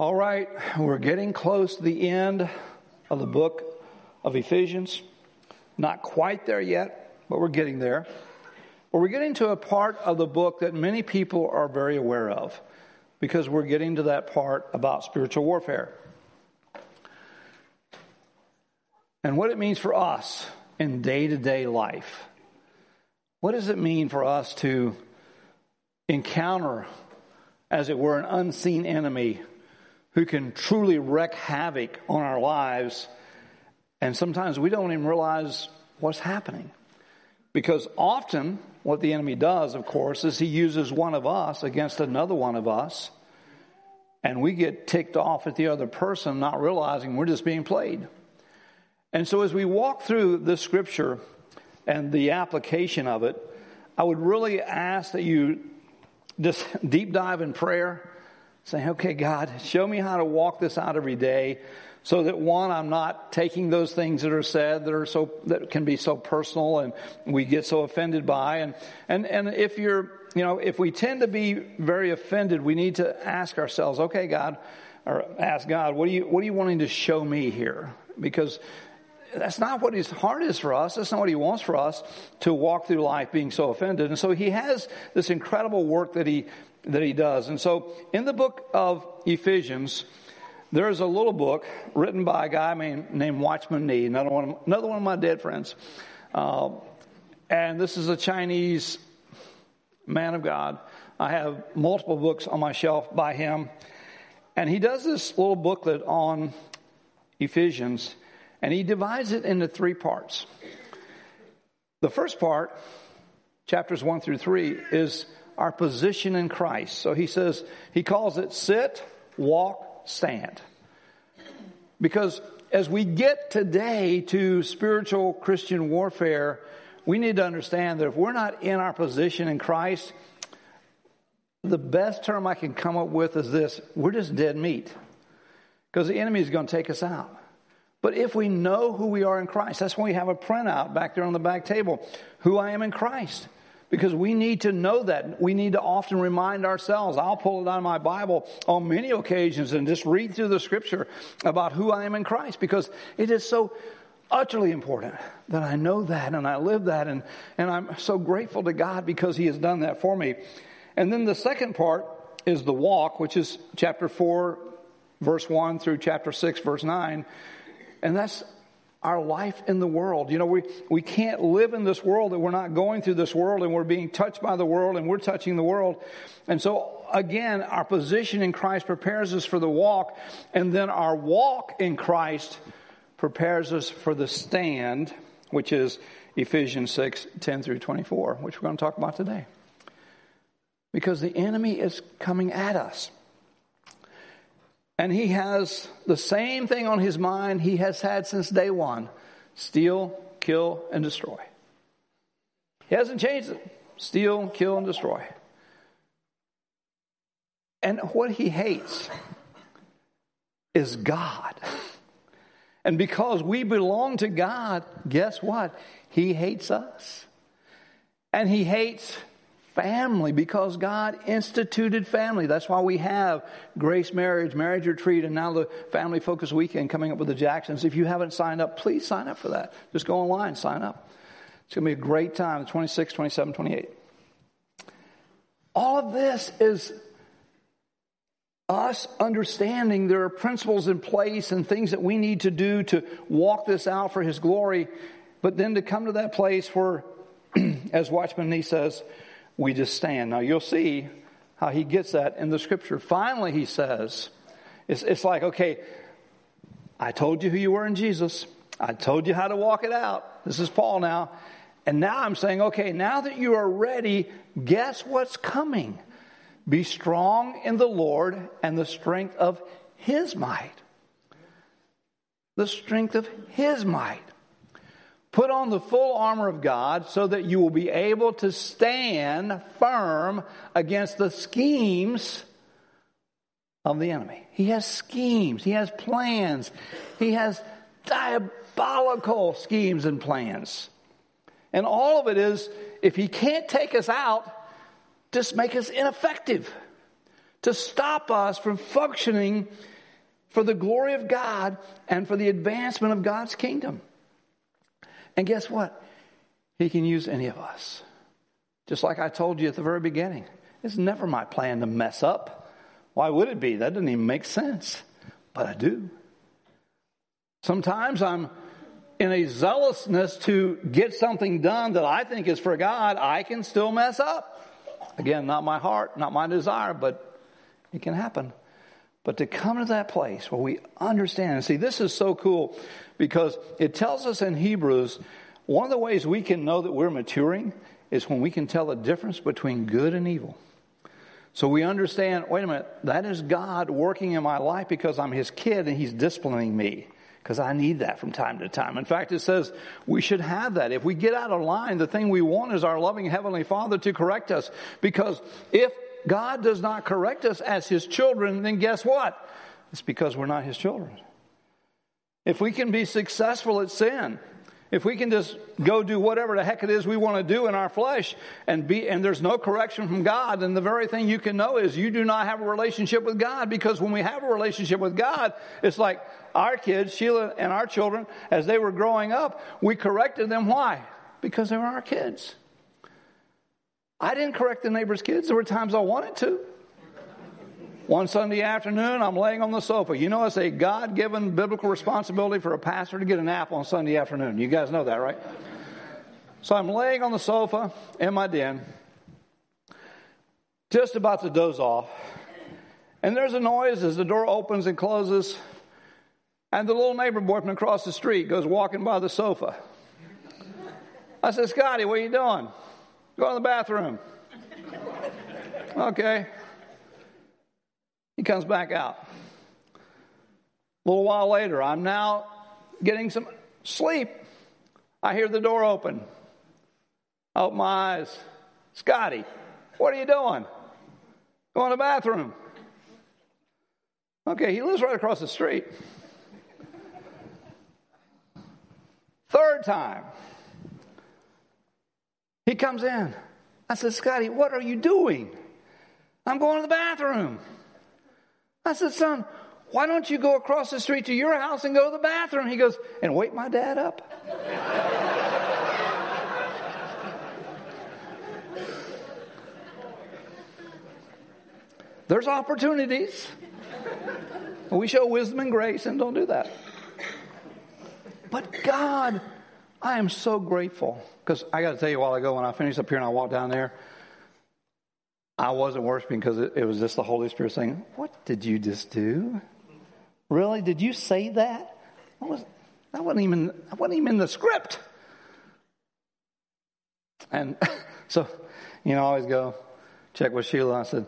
All right, we're getting close to the end of the book of Ephesians. Not quite there yet, but we're getting there. But we're getting to a part of the book that many people are very aware of because we're getting to that part about spiritual warfare. And what it means for us in day to day life. What does it mean for us to encounter, as it were, an unseen enemy who can truly wreak havoc on our lives. And sometimes we don't even realize what's happening. Because often, what the enemy does, of course, is he uses one of us against another one of us. And we get ticked off at the other person, not realizing we're just being played. And so, as we walk through this scripture and the application of it, I would really ask that you just deep dive in prayer saying, okay, God, show me how to walk this out every day so that one, I'm not taking those things that are said that are so, that can be so personal and we get so offended by. And, and, and if you're, you know, if we tend to be very offended, we need to ask ourselves, okay, God, or ask God, what are you, what are you wanting to show me here? Because that's not what his heart is for us. That's not what he wants for us to walk through life being so offended. And so he has this incredible work that he that he does. And so in the book of Ephesians, there is a little book written by a guy named Watchman Nee, another one, another one of my dead friends. Uh, and this is a Chinese man of God. I have multiple books on my shelf by him. And he does this little booklet on Ephesians, and he divides it into three parts. The first part, chapters one through three, is our position in Christ. So he says, he calls it sit, walk, stand. Because as we get today to spiritual Christian warfare, we need to understand that if we're not in our position in Christ, the best term I can come up with is this we're just dead meat. Because the enemy is going to take us out. But if we know who we are in Christ, that's when we have a printout back there on the back table who I am in Christ because we need to know that. We need to often remind ourselves. I'll pull it out of my Bible on many occasions and just read through the scripture about who I am in Christ because it is so utterly important that I know that and I live that and, and I'm so grateful to God because He has done that for me. And then the second part is the walk, which is chapter 4, verse 1 through chapter 6, verse 9. And that's our life in the world. You know, we, we can't live in this world that we're not going through this world and we're being touched by the world and we're touching the world. And so, again, our position in Christ prepares us for the walk, and then our walk in Christ prepares us for the stand, which is Ephesians 6 10 through 24, which we're going to talk about today. Because the enemy is coming at us. And he has the same thing on his mind he has had since day one steal, kill, and destroy. He hasn't changed it steal, kill, and destroy. And what he hates is God. And because we belong to God, guess what? He hates us. And he hates family because God instituted family. That's why we have Grace Marriage, Marriage Retreat, and now the Family Focus Weekend coming up with the Jacksons. If you haven't signed up, please sign up for that. Just go online, sign up. It's going to be a great time, 26, 27, 28. All of this is us understanding there are principles in place and things that we need to do to walk this out for His glory, but then to come to that place where, as Watchman Nee says, we just stand. Now you'll see how he gets that in the scripture. Finally, he says, it's, it's like, okay, I told you who you were in Jesus. I told you how to walk it out. This is Paul now. And now I'm saying, okay, now that you are ready, guess what's coming? Be strong in the Lord and the strength of his might. The strength of his might. Put on the full armor of God so that you will be able to stand firm against the schemes of the enemy. He has schemes, he has plans, he has diabolical schemes and plans. And all of it is if he can't take us out, just make us ineffective. to stop us from functioning for the glory of God and for the advancement of God's kingdom. And guess what? He can use any of us. Just like I told you at the very beginning, it's never my plan to mess up. Why would it be? That doesn't even make sense. But I do. Sometimes I'm in a zealousness to get something done that I think is for God, I can still mess up. Again, not my heart, not my desire, but it can happen. But to come to that place where we understand, and see, this is so cool because it tells us in Hebrews one of the ways we can know that we're maturing is when we can tell the difference between good and evil. So we understand, wait a minute, that is God working in my life because I'm his kid and he's disciplining me because I need that from time to time. In fact, it says we should have that. If we get out of line, the thing we want is our loving Heavenly Father to correct us. Because if God does not correct us as His children, then guess what? It's because we're not His children. If we can be successful at sin, if we can just go do whatever the heck it is we want to do in our flesh and be, and there's no correction from God, then the very thing you can know is you do not have a relationship with God because when we have a relationship with God, it's like our kids, Sheila and our children, as they were growing up, we corrected them. Why? Because they were our kids. I didn't correct the neighbor's kids. There were times I wanted to. One Sunday afternoon, I'm laying on the sofa. You know, it's a God given biblical responsibility for a pastor to get a nap on Sunday afternoon. You guys know that, right? So I'm laying on the sofa in my den, just about to doze off. And there's a noise as the door opens and closes. And the little neighbor boy from across the street goes walking by the sofa. I said, Scotty, what are you doing? Go in the bathroom. Okay. He comes back out. A little while later, I'm now getting some sleep. I hear the door open. I open my eyes. Scotty, what are you doing? Go in the bathroom. Okay, he lives right across the street. Third time, he comes in. I said, Scotty, what are you doing? I'm going to the bathroom. I said, son, why don't you go across the street to your house and go to the bathroom? He goes, and wake my dad up. There's opportunities. We show wisdom and grace and don't do that. But God, I am so grateful. Because I got to tell you, a while ago when I finished up here and I walked down there, I wasn't worshiping because it, it was just the Holy Spirit saying, What did you just do? Really? Did you say that? That, was, that, wasn't, even, that wasn't even in the script. And so, you know, I always go check with Sheila. I said,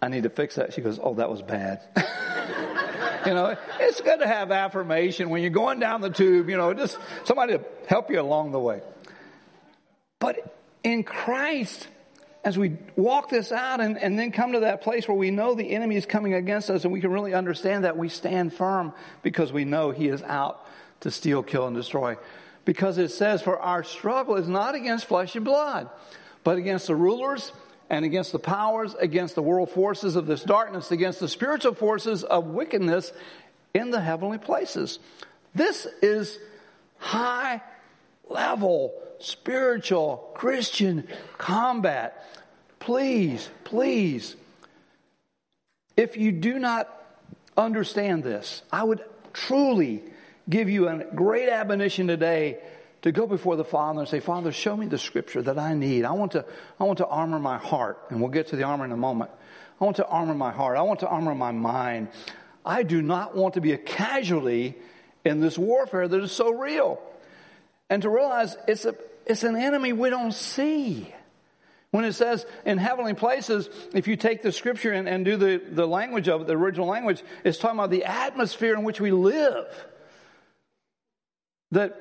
I need to fix that. She goes, Oh, that was bad. you know, it's good to have affirmation when you're going down the tube, you know, just somebody to help you along the way. But in Christ, as we walk this out and, and then come to that place where we know the enemy is coming against us and we can really understand that we stand firm because we know he is out to steal, kill, and destroy. Because it says, for our struggle is not against flesh and blood, but against the rulers and against the powers, against the world forces of this darkness, against the spiritual forces of wickedness in the heavenly places. This is high level spiritual Christian combat. Please, please, if you do not understand this, I would truly give you a great admonition today to go before the Father and say, Father, show me the scripture that I need. I want to, I want to armor my heart. And we'll get to the armor in a moment. I want to armor my heart. I want to armor my mind. I do not want to be a casualty in this warfare that is so real. And to realize it's a, it's an enemy we don't see. When it says in heavenly places, if you take the scripture and, and do the, the language of it, the original language, it's talking about the atmosphere in which we live. That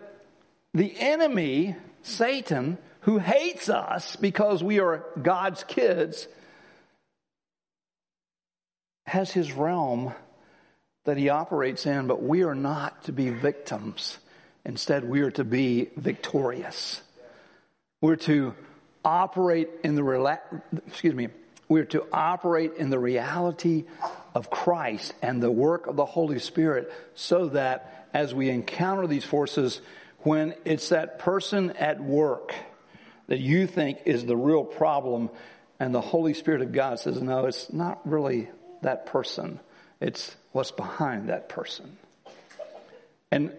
the enemy, Satan, who hates us because we are God's kids, has his realm that he operates in, but we are not to be victims. Instead, we are to be victorious. We're to operate in the, excuse me, We're to operate in the reality of Christ and the work of the Holy Spirit so that as we encounter these forces, when it's that person at work that you think is the real problem, and the Holy Spirit of God says, no, it's not really that person. It's what's behind that person. And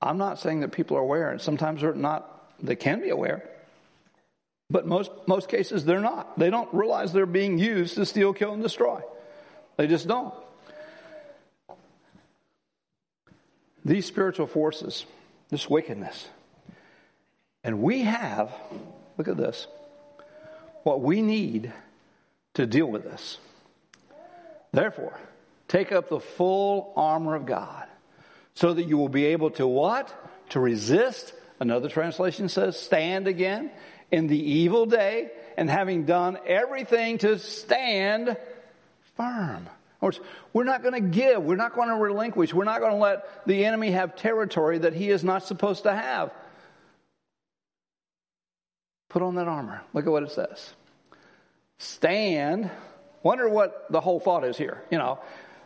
I'm not saying that people are aware, and sometimes they're not, they can be aware. But most, most cases, they're not. They don't realize they're being used to steal, kill, and destroy. They just don't. These spiritual forces, this wickedness, and we have, look at this, what we need to deal with this. Therefore, take up the full armor of God so that you will be able to what? To resist. Another translation says stand again in the evil day and having done everything to stand firm. Words, we're not going to give. We're not going to relinquish. We're not going to let the enemy have territory that he is not supposed to have. Put on that armor. Look at what it says. Stand. Wonder what the whole thought is here. You know,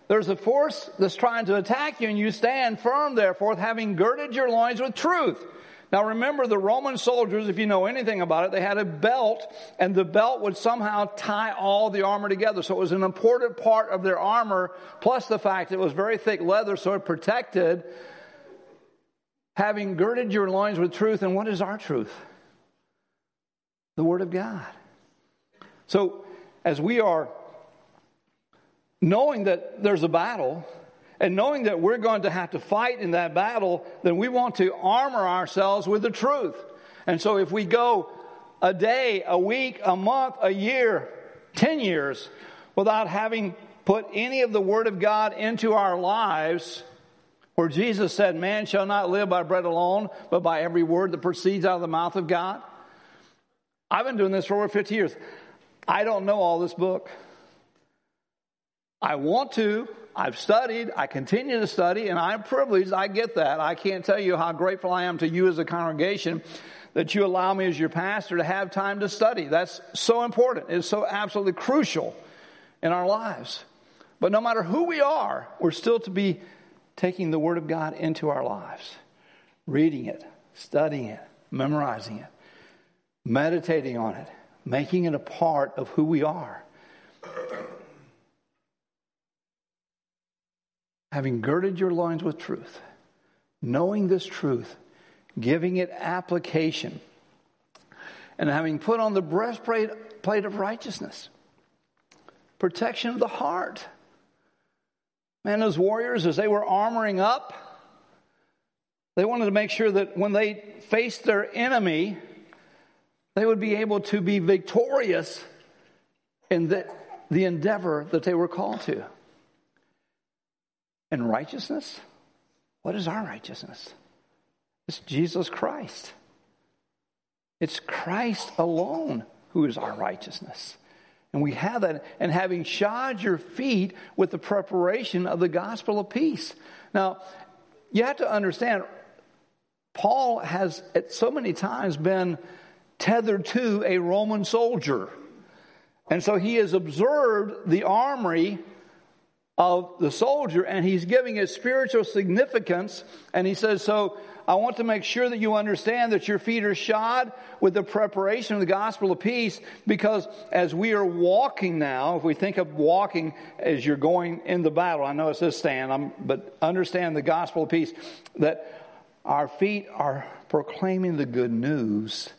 there's a force that's trying to attack you, and you stand firm, therefore, having girded your loins with truth. Now remember, the Roman soldiers, if you know anything about it, they had a belt, and the belt would somehow tie all the armor together. So it was an important part of their armor, plus the fact it was very thick leather, so it protected. Having girded your loins with truth, and what is our truth? The Word of God. So as we are knowing that there's a battle, and knowing that we're going to have to fight in that battle, then we want to armor ourselves with the truth. And so if we go a day, a week, a month, a year, 10 years without having put any of the Word of God into our lives, where Jesus said, Man shall not live by bread alone, but by every word that proceeds out of the mouth of God. I've been doing this for over 50 years. I don't know all this book. I want to. I've studied, I continue to study, and I'm privileged. I get that. I can't tell you how grateful I am to you as a congregation that you allow me as your pastor to have time to study. That's so important. It's so absolutely crucial in our lives. But no matter who we are, we're still to be taking the Word of God into our lives, reading it, studying it, memorizing it, meditating on it, making it a part of who we are. Having girded your loins with truth, knowing this truth, giving it application, and having put on the breastplate of righteousness, protection of the heart. Man, those warriors, as they were armoring up, they wanted to make sure that when they faced their enemy, they would be able to be victorious in the, the endeavor that they were called to. And righteousness? What is our righteousness? It's Jesus Christ. It's Christ alone who is our righteousness. And we have that, and having shod your feet with the preparation of the gospel of peace. Now, you have to understand, Paul has at so many times been tethered to a Roman soldier. And so he has observed the armory of the soldier and he's giving it spiritual significance. And he says, So I want to make sure that you understand that your feet are shod with the preparation of the gospel of peace because as we are walking now, if we think of walking as you're going in the battle, I know it says stand, I'm, but understand the gospel of peace, that our feet are proclaiming the good news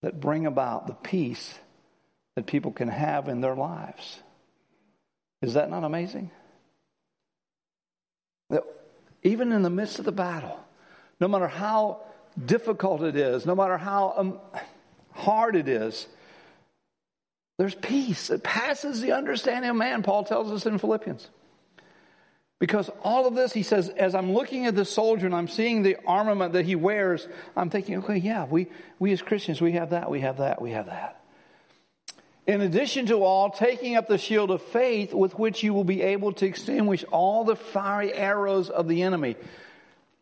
that bring about the peace that people can have in their lives. Is that not amazing? That even in the midst of the battle, no matter how difficult it is, no matter how um, hard it is, there's peace. It passes the understanding of man, Paul tells us in Philippians. Because all of this, he says, as I'm looking at this soldier and I'm seeing the armament that he wears, I'm thinking, okay, yeah, we, we as Christians, we have that, we have that, we have that. In addition to all, taking up the shield of faith with which you will be able to extinguish all the fiery arrows of the enemy.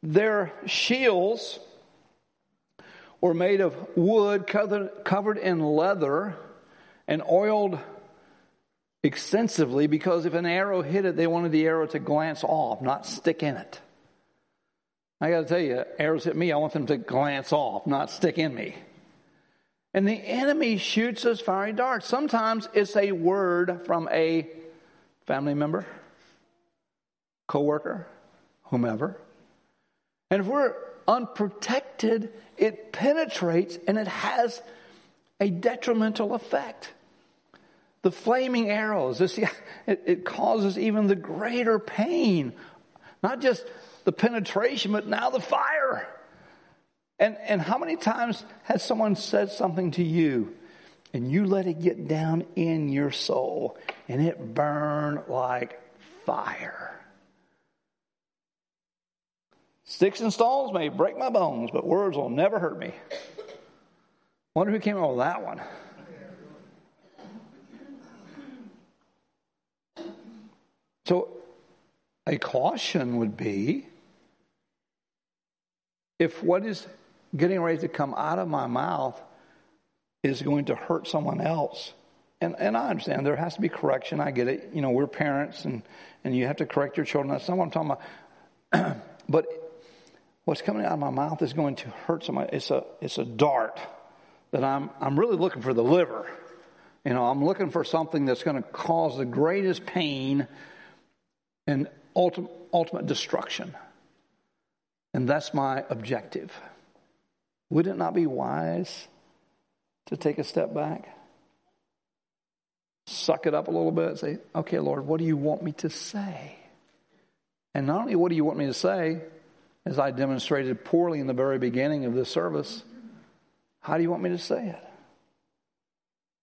Their shields were made of wood covered in leather, and oiled extensively because if an arrow hit it, they wanted the arrow to glance off, not stick in it. I got to tell you, arrows hit me, I want them to glance off, not stick in me. And the enemy shoots us fiery darts. Sometimes it's a word from a family member, coworker, whomever. And if we're unprotected, it penetrates and it has a detrimental effect. The flaming arrows, this, it, it causes even the greater pain. Not just the penetration, but now the fire. And, and how many times has someone said something to you and you let it get down in your soul and it burn like fire? Sticks and stones may break my bones, but words will never hurt me. Wonder who came up with that one. So, a caution would be if what is getting ready to come out of my mouth is going to hurt someone else, and, and I understand there has to be correction. I get it. You know, we're parents and, and you have to correct your children. That's not what I'm talking about. but what's coming out of my mouth is going to hurt somebody. It's a, it's a dart that I'm, I'm really looking for the liver. You know, I'm looking for something that's going to cause the greatest pain and ultimate, ultimate destruction. And that's my objective. Would it not be wise to take a step back? Suck it up a little bit and say, okay, Lord, what do you want me to say? And not only what do you want me to say, as I demonstrated poorly in the very beginning of this service, how do you want me to say it?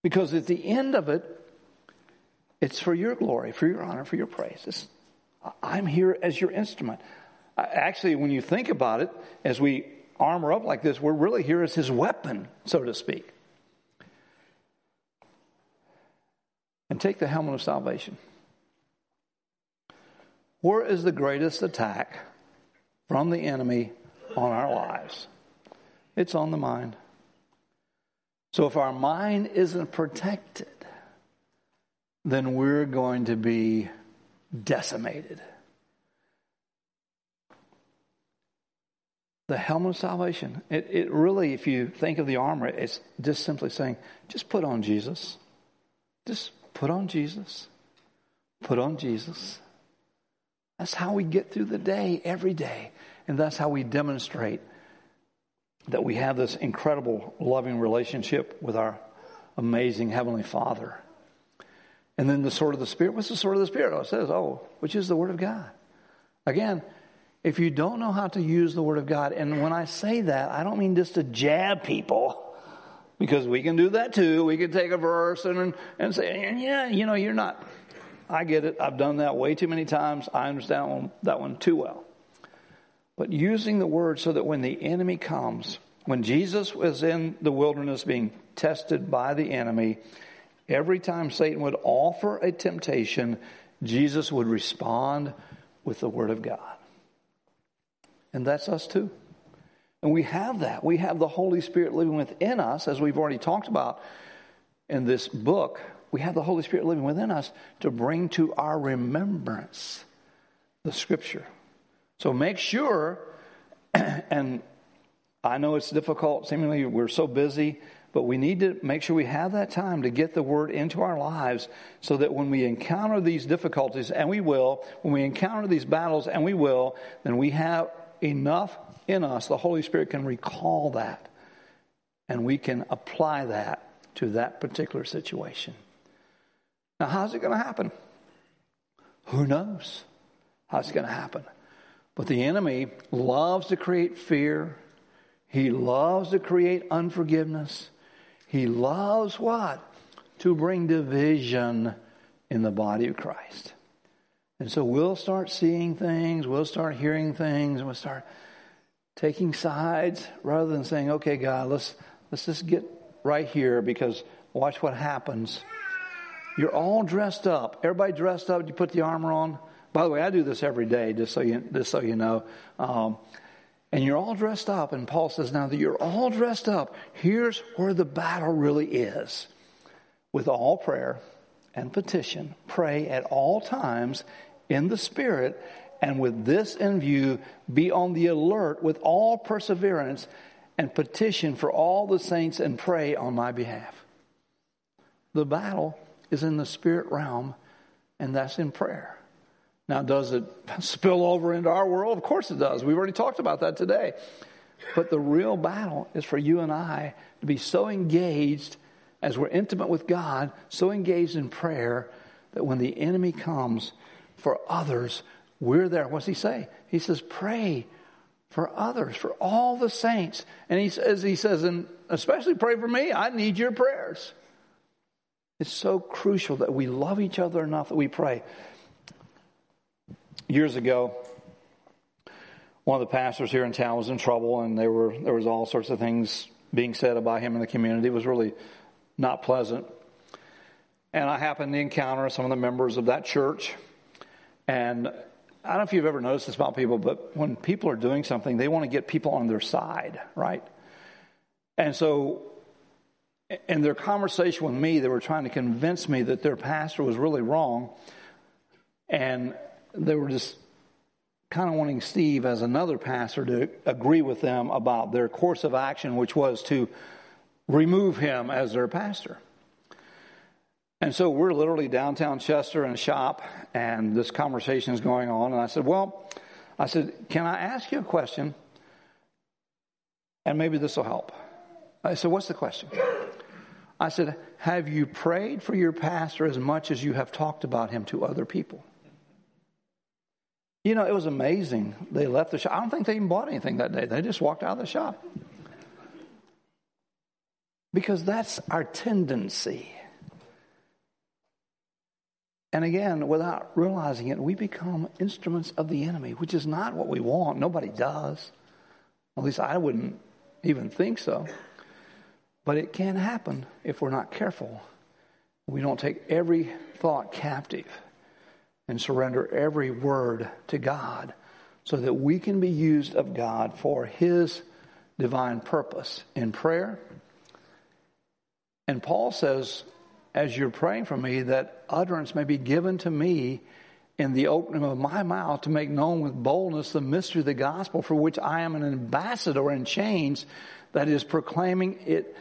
Because at the end of it, it's for your glory, for your honor, for your praise. It's, I'm here as your instrument. Actually, when you think about it, as we armor up like this, we're really here as his weapon, so to speak. And take the helmet of salvation. Where is the greatest attack from the enemy on our lives? It's on the mind. So if our mind isn't protected, then we're going to be decimated. The helmet of salvation, it, it really, if you think of the armor, it's just simply saying, just put on Jesus. Just put on Jesus. Put on Jesus. That's how we get through the day every day. And that's how we demonstrate that we have this incredible loving relationship with our amazing Heavenly Father. And then the sword of the Spirit. What's the sword of the Spirit? Oh, it says, oh, which is the Word of God. Again, if you don't know how to use the Word of God, and when I say that, I don't mean just to jab people, because we can do that too. We can take a verse and, and say, yeah, you know, you're not. I get it. I've done that way too many times. I understand that one, that one too well but using the word so that when the enemy comes, when Jesus was in the wilderness being tested by the enemy, every time Satan would offer a temptation, Jesus would respond with the word of God. And that's us too. And we have that. We have the Holy Spirit living within us, as we've already talked about in this book. We have the Holy Spirit living within us to bring to our remembrance the Scripture. So make sure, and I know it's difficult, seemingly we're so busy, but we need to make sure we have that time to get the word into our lives so that when we encounter these difficulties, and we will, when we encounter these battles, and we will, then we have enough in us, the Holy Spirit can recall that, and we can apply that to that particular situation. Now, how's it going to happen? Who knows how it's going to happen? But the enemy loves to create fear. He loves to create unforgiveness. He loves what? To bring division in the body of Christ. And so we'll start seeing things, we'll start hearing things, and we'll start taking sides rather than saying, okay, God, let's, let's just get right here because watch what happens. You're all dressed up. Everybody dressed up. You put the armor on. By the way, I do this every day, just so you, just so you know. Um, and you're all dressed up, and Paul says, now that you're all dressed up, here's where the battle really is. with all prayer and petition. Pray at all times in the Spirit, and with this in view, be on the alert with all perseverance and petition for all the saints and pray on my behalf. The battle is in the spirit realm, and that's in prayer. Now, does it spill over into our world? Of course it does. We've already talked about that today. But the real battle is for you and I to be so engaged as we're intimate with God, so engaged in prayer that when the enemy comes for others, we're there. What's he say? He says, pray for others, for all the saints. And he says, he says, and especially pray for me. I need your prayers. It's so crucial that we love each other enough that we pray. Years ago, one of the pastors here in town was in trouble, and there were there was all sorts of things being said about him in the community. It was really not pleasant. And I happened to encounter some of the members of that church, and I don't know if you've ever noticed this about people, but when people are doing something, they want to get people on their side, right? And so, in their conversation with me, they were trying to convince me that their pastor was really wrong. And they were just kind of wanting Steve, as another pastor, to agree with them about their course of action, which was to remove him as their pastor. And so we're literally downtown Chester in a shop, and this conversation is going on. And I said, Well, I said, Can I ask you a question? And maybe this will help. I said, What's the question? I said, Have you prayed for your pastor as much as you have talked about him to other people? You know, it was amazing. They left the shop. I don't think they even bought anything that day. They just walked out of the shop. Because that's our tendency. And again, without realizing it, we become instruments of the enemy, which is not what we want. Nobody does. At least I wouldn't even think so. But it can happen if we're not careful. We don't take every thought captive and surrender every word to God so that we can be used of God for His divine purpose in prayer. And Paul says, as you're praying for me, that utterance may be given to me in the opening of my mouth to make known with boldness the mystery of the gospel for which I am an ambassador in chains that is proclaiming it.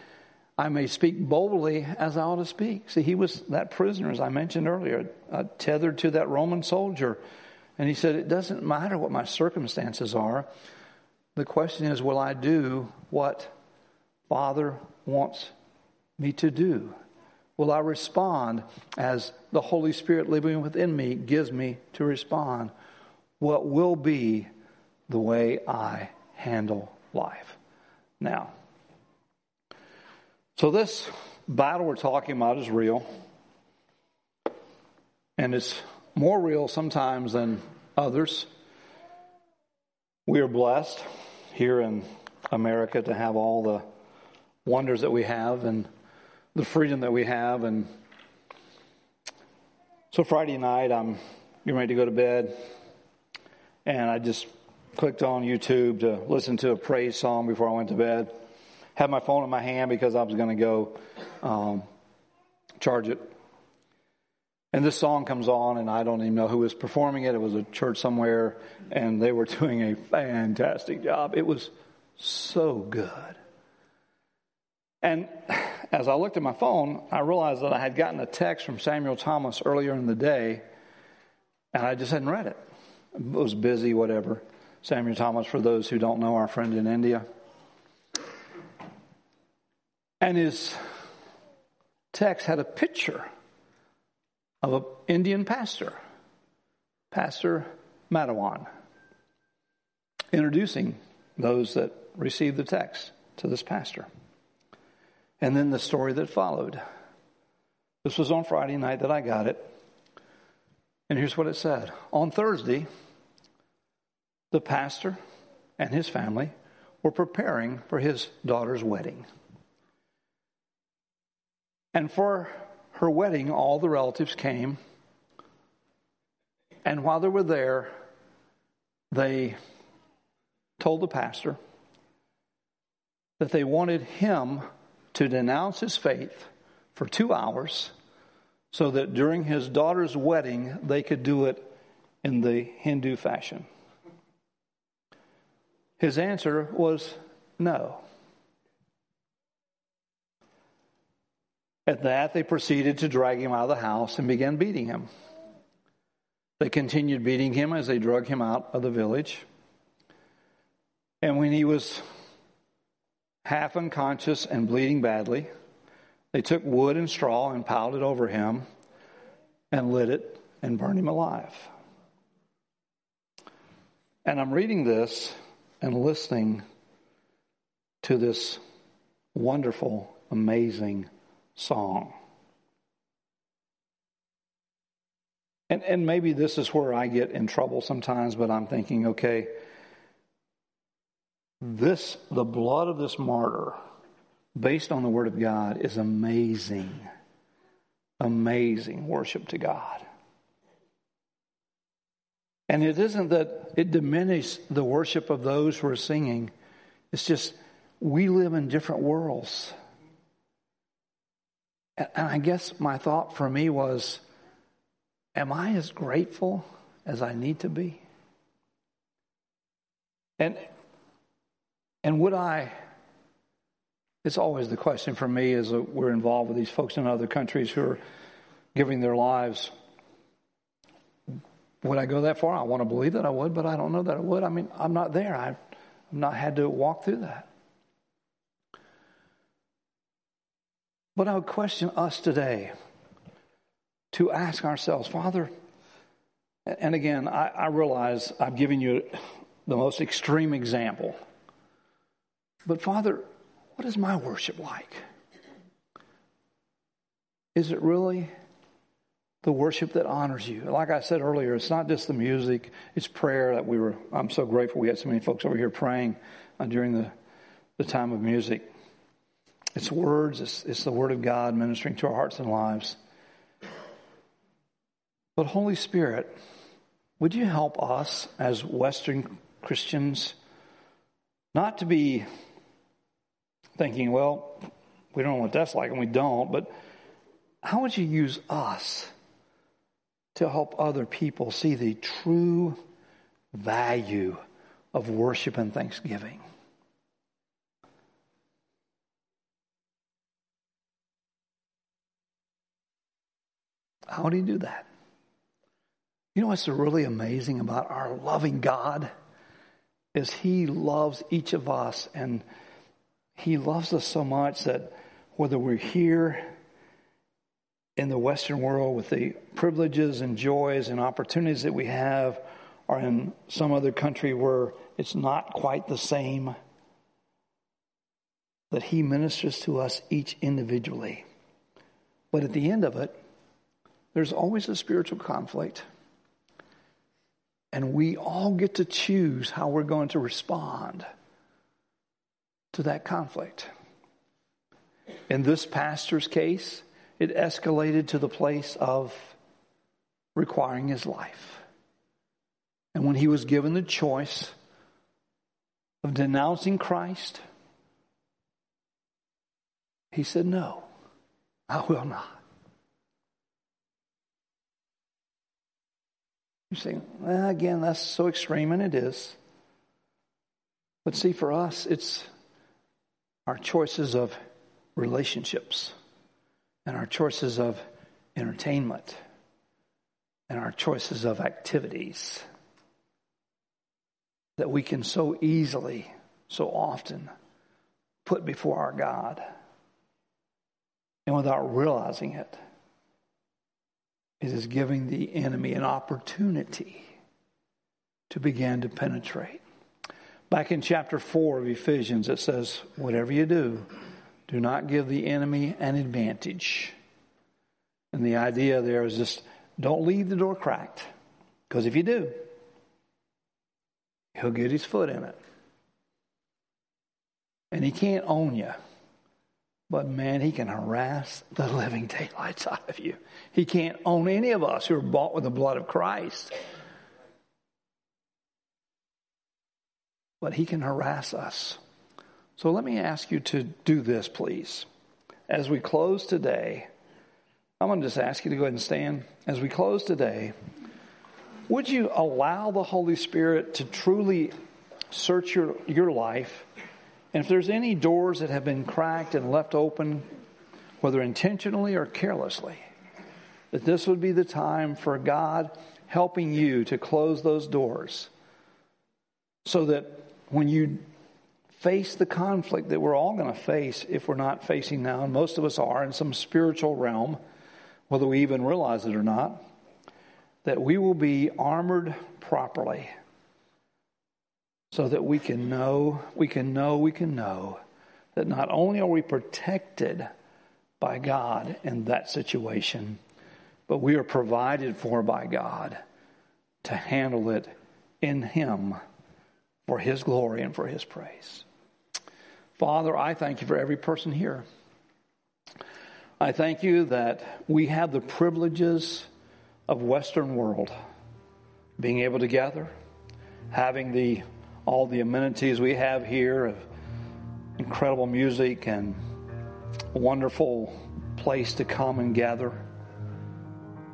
I may speak boldly as I ought to speak. See, he was that prisoner, as I mentioned earlier, uh, tethered to that Roman soldier. And he said, It doesn't matter what my circumstances are. The question is, will I do what Father wants me to do? Will I respond as the Holy Spirit living within me gives me to respond? What will be the way I handle life? Now, so this battle we're talking about is real. And it's more real sometimes than others. We are blessed here in America to have all the wonders that we have and the freedom that we have. And so Friday night, I'm getting ready to go to bed, and I just clicked on YouTube to listen to a praise song before I went to bed. Had my phone in my hand because I was going to go um, charge it. And this song comes on, and I don't even know who was performing it. It was a church somewhere, and they were doing a fantastic job. It was so good. And as I looked at my phone, I realized that I had gotten a text from Samuel Thomas earlier in the day, and I just hadn't read it. I was busy, whatever. Samuel Thomas, for those who don't know, our friend in India. And his text had a picture of an Indian pastor, Pastor Madawan, introducing those that received the text to this pastor and then the story that followed. This was on Friday night that I got it. And here's what it said On Thursday, the pastor and his family were preparing for his daughter's wedding. And for her wedding, all the relatives came. And while they were there, they told the pastor that they wanted him to denounce his faith for two hours so that during his daughter's wedding they could do it in the Hindu fashion? His answer was no. At that, they proceeded to drag him out of the house and began beating him. They continued beating him as they drug him out of the village. And when he was half unconscious and bleeding badly, they took wood and straw and piled it over him and lit it and burned him alive. And I'm reading this and listening to this wonderful, amazing song. And, and maybe this is where I get in trouble sometimes, but I'm thinking, okay, this, the blood of this martyr, based on the Word of God, is amazing, amazing worship to God. And it isn't that it diminishes the worship of those who are singing, it's just we live in different worlds. And I guess my thought for me was, am I as grateful as I need to be? And and would I it's always the question for me as we're involved with these folks in other countries who are giving their lives. Would I go that far? I want to believe that I would, but I don't know that I would. I mean, I'm not there. I've not had to walk through that. But I would question us today to ask ourselves, Father, and again, I, I realize I've given you the most extreme example. But Father, what is my worship like? Is it really the worship that honors you? Like I said earlier, it's not just the music, it's prayer that we were, I'm so grateful we had so many folks over here praying uh, during the, the time of music. It's words, it's, it's the Word of God ministering to our hearts and lives. But, Holy Spirit, would you help us as Western Christians not to be thinking, well, we don't know what that's like, and we don't, but how would you use us to help other people see the true value of worship and thanksgiving? How do you do that? You know what's really amazing about our loving God? Is He loves each of us and He loves us so much that whether we're here in the Western world with the privileges and joys and opportunities that we have, or in some other country where it's not quite the same, that He ministers to us each individually. But at the end of it, there's always a spiritual conflict. And we all get to choose how we're going to respond to that conflict. In this pastor's case, it escalated to the place of requiring his life. And when he was given the choice of denouncing Christ, he said, No, I will not. You say, well, again, that's so extreme, and it is. But see, for us, it's our choices of relationships and our choices of entertainment and our choices of activities that we can so easily, so often put before our God. And without realizing it, it is giving the enemy an opportunity to begin to penetrate. Back in chapter 4 of Ephesians, it says, Whatever you do, do not give the enemy an advantage. And the idea there is just don't leave the door cracked. Because if you do, he'll get his foot in it. And he can't own you. But man, he can harass the living daylights out of you. He can't own any of us who are bought with the blood of Christ. But he can harass us. So let me ask you to do this, please. as we close today, I'm going to just ask you to go ahead and stand. As we close today, would you allow the Holy Spirit to truly search your, your life? And if there's any doors that have been cracked and left open, whether intentionally or carelessly, that this would be the time for God helping you to close those doors so that when you face the conflict that we're all going to face if we're not facing now, and most of us are in some spiritual realm, whether we even realize it or not, that we will be armored properly so that we can know, we can know, we can know that not only are we protected by God in that situation, but we are provided for by God to handle it in Him for His glory and for His praise. Father, I thank you for every person here. I thank you that we have the privileges of Western world, being able to gather, having the all the amenities we have here of incredible music and a wonderful place to come and gather.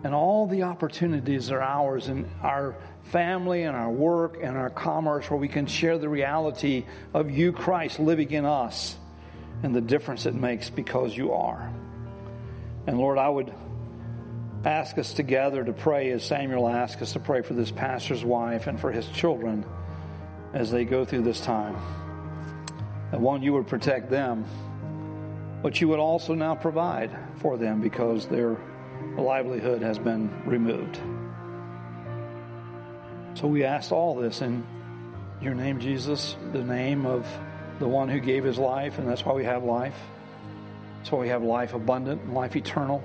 And all the opportunities are ours in our family and our work and our commerce where we can share the reality of you, Christ, living in us and the difference it makes because you are. And Lord, I would ask us together to pray as Samuel asked us to pray for this pastor's wife and for his children as they go through this time. And one, you would protect them, but you would also now provide for them because their livelihood has been removed. So we ask all this in your name, Jesus, the name of the one who gave his life, and that's why we have life. That's why we have life abundant and life eternal.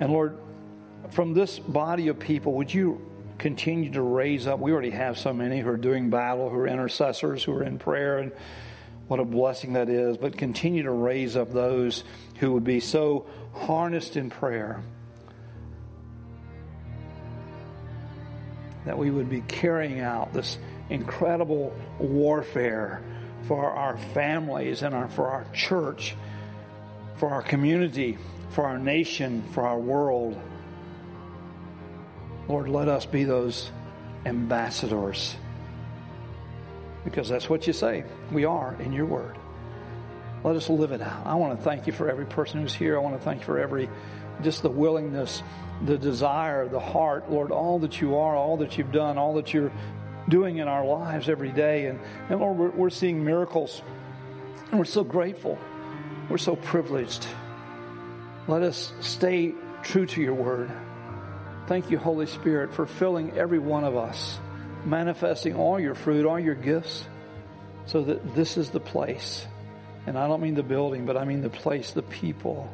And Lord, from this body of people, would you continue to raise up? We already have so many who are doing battle, who are intercessors, who are in prayer, and what a blessing that is. But continue to raise up those who would be so harnessed in prayer that we would be carrying out this incredible warfare for our families and our, for our church, for our community, for our nation, for our world. Lord, let us be those ambassadors because that's what you say. We are in your word. Let us live it out. I want to thank you for every person who's here. I want to thank you for every, just the willingness the desire, the heart, Lord, all that you are, all that you've done, all that you're doing in our lives every day. And, and Lord, we're, we're seeing miracles. And we're so grateful. We're so privileged. Let us stay true to your word. Thank you, Holy Spirit, for filling every one of us, manifesting all your fruit, all your gifts, so that this is the place. And I don't mean the building, but I mean the place, the people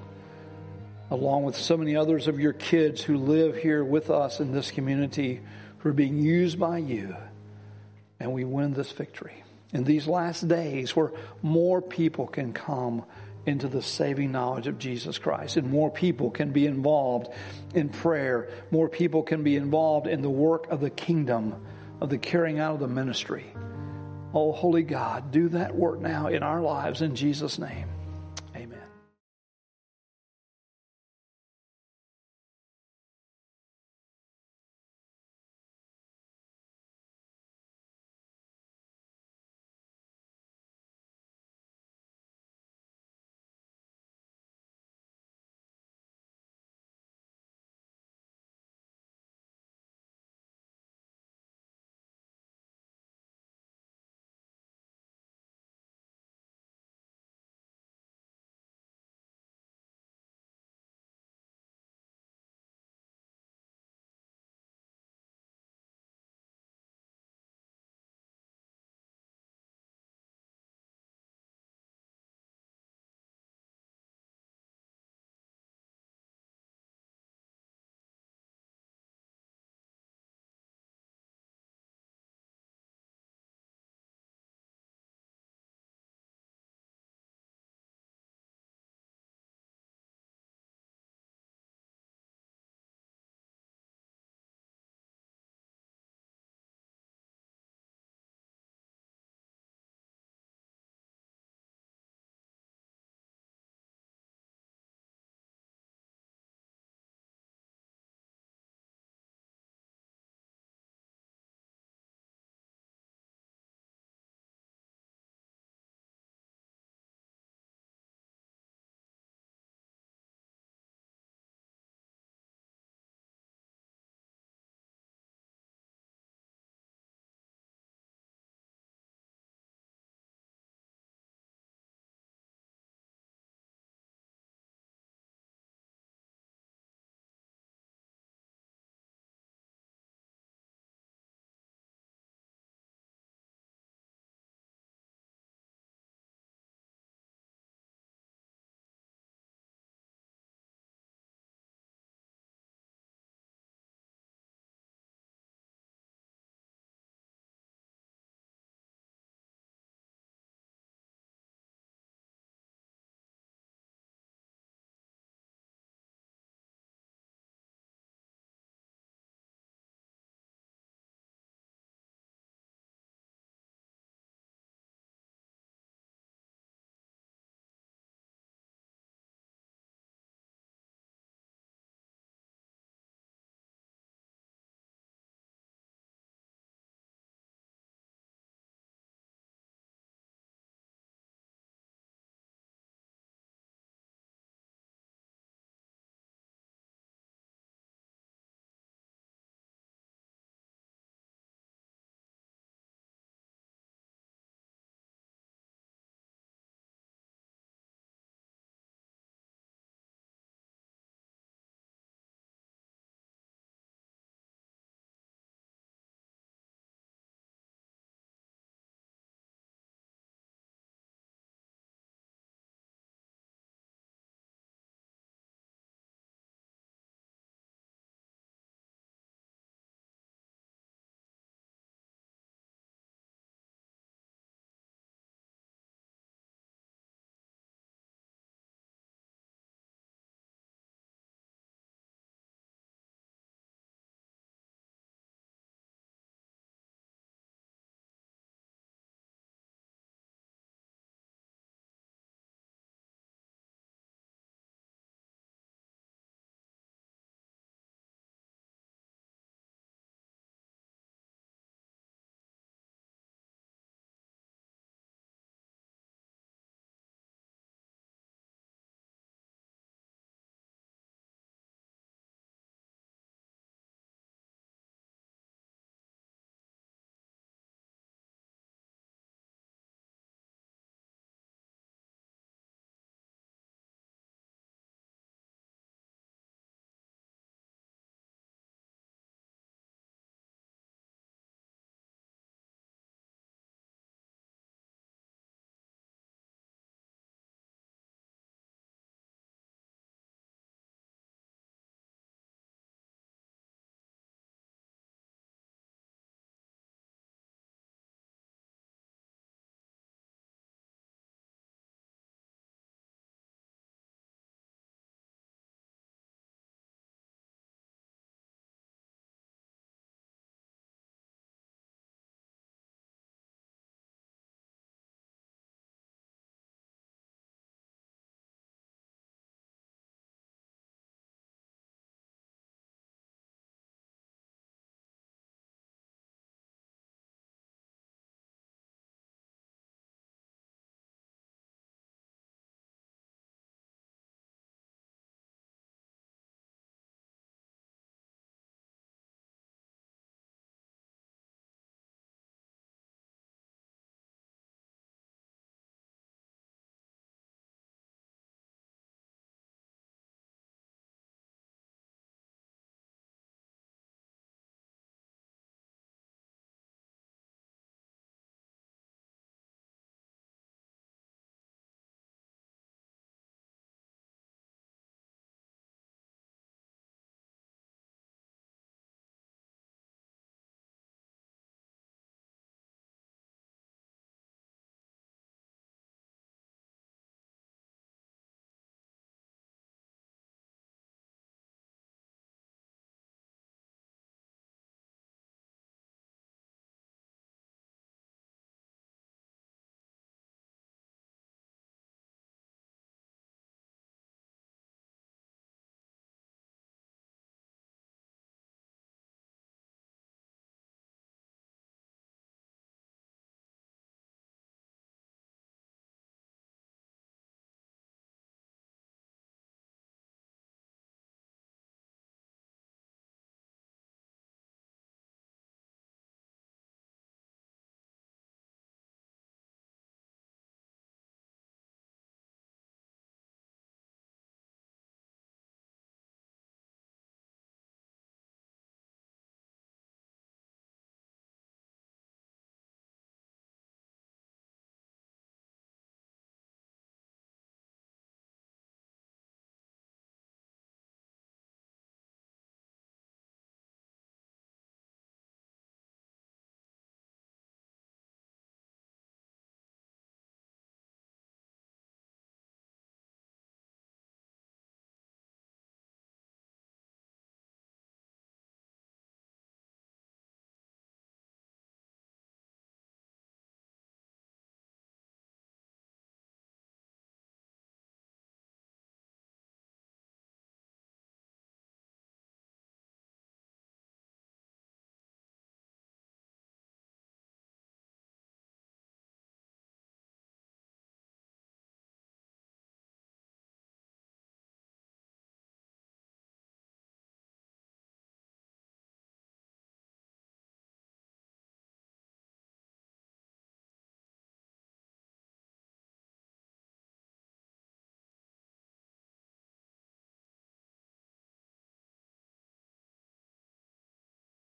along with so many others of your kids who live here with us in this community who are being used by you. And we win this victory. In these last days, where more people can come into the saving knowledge of Jesus Christ, and more people can be involved in prayer, more people can be involved in the work of the kingdom, of the carrying out of the ministry. Oh, Holy God, do that work now in our lives in Jesus' name.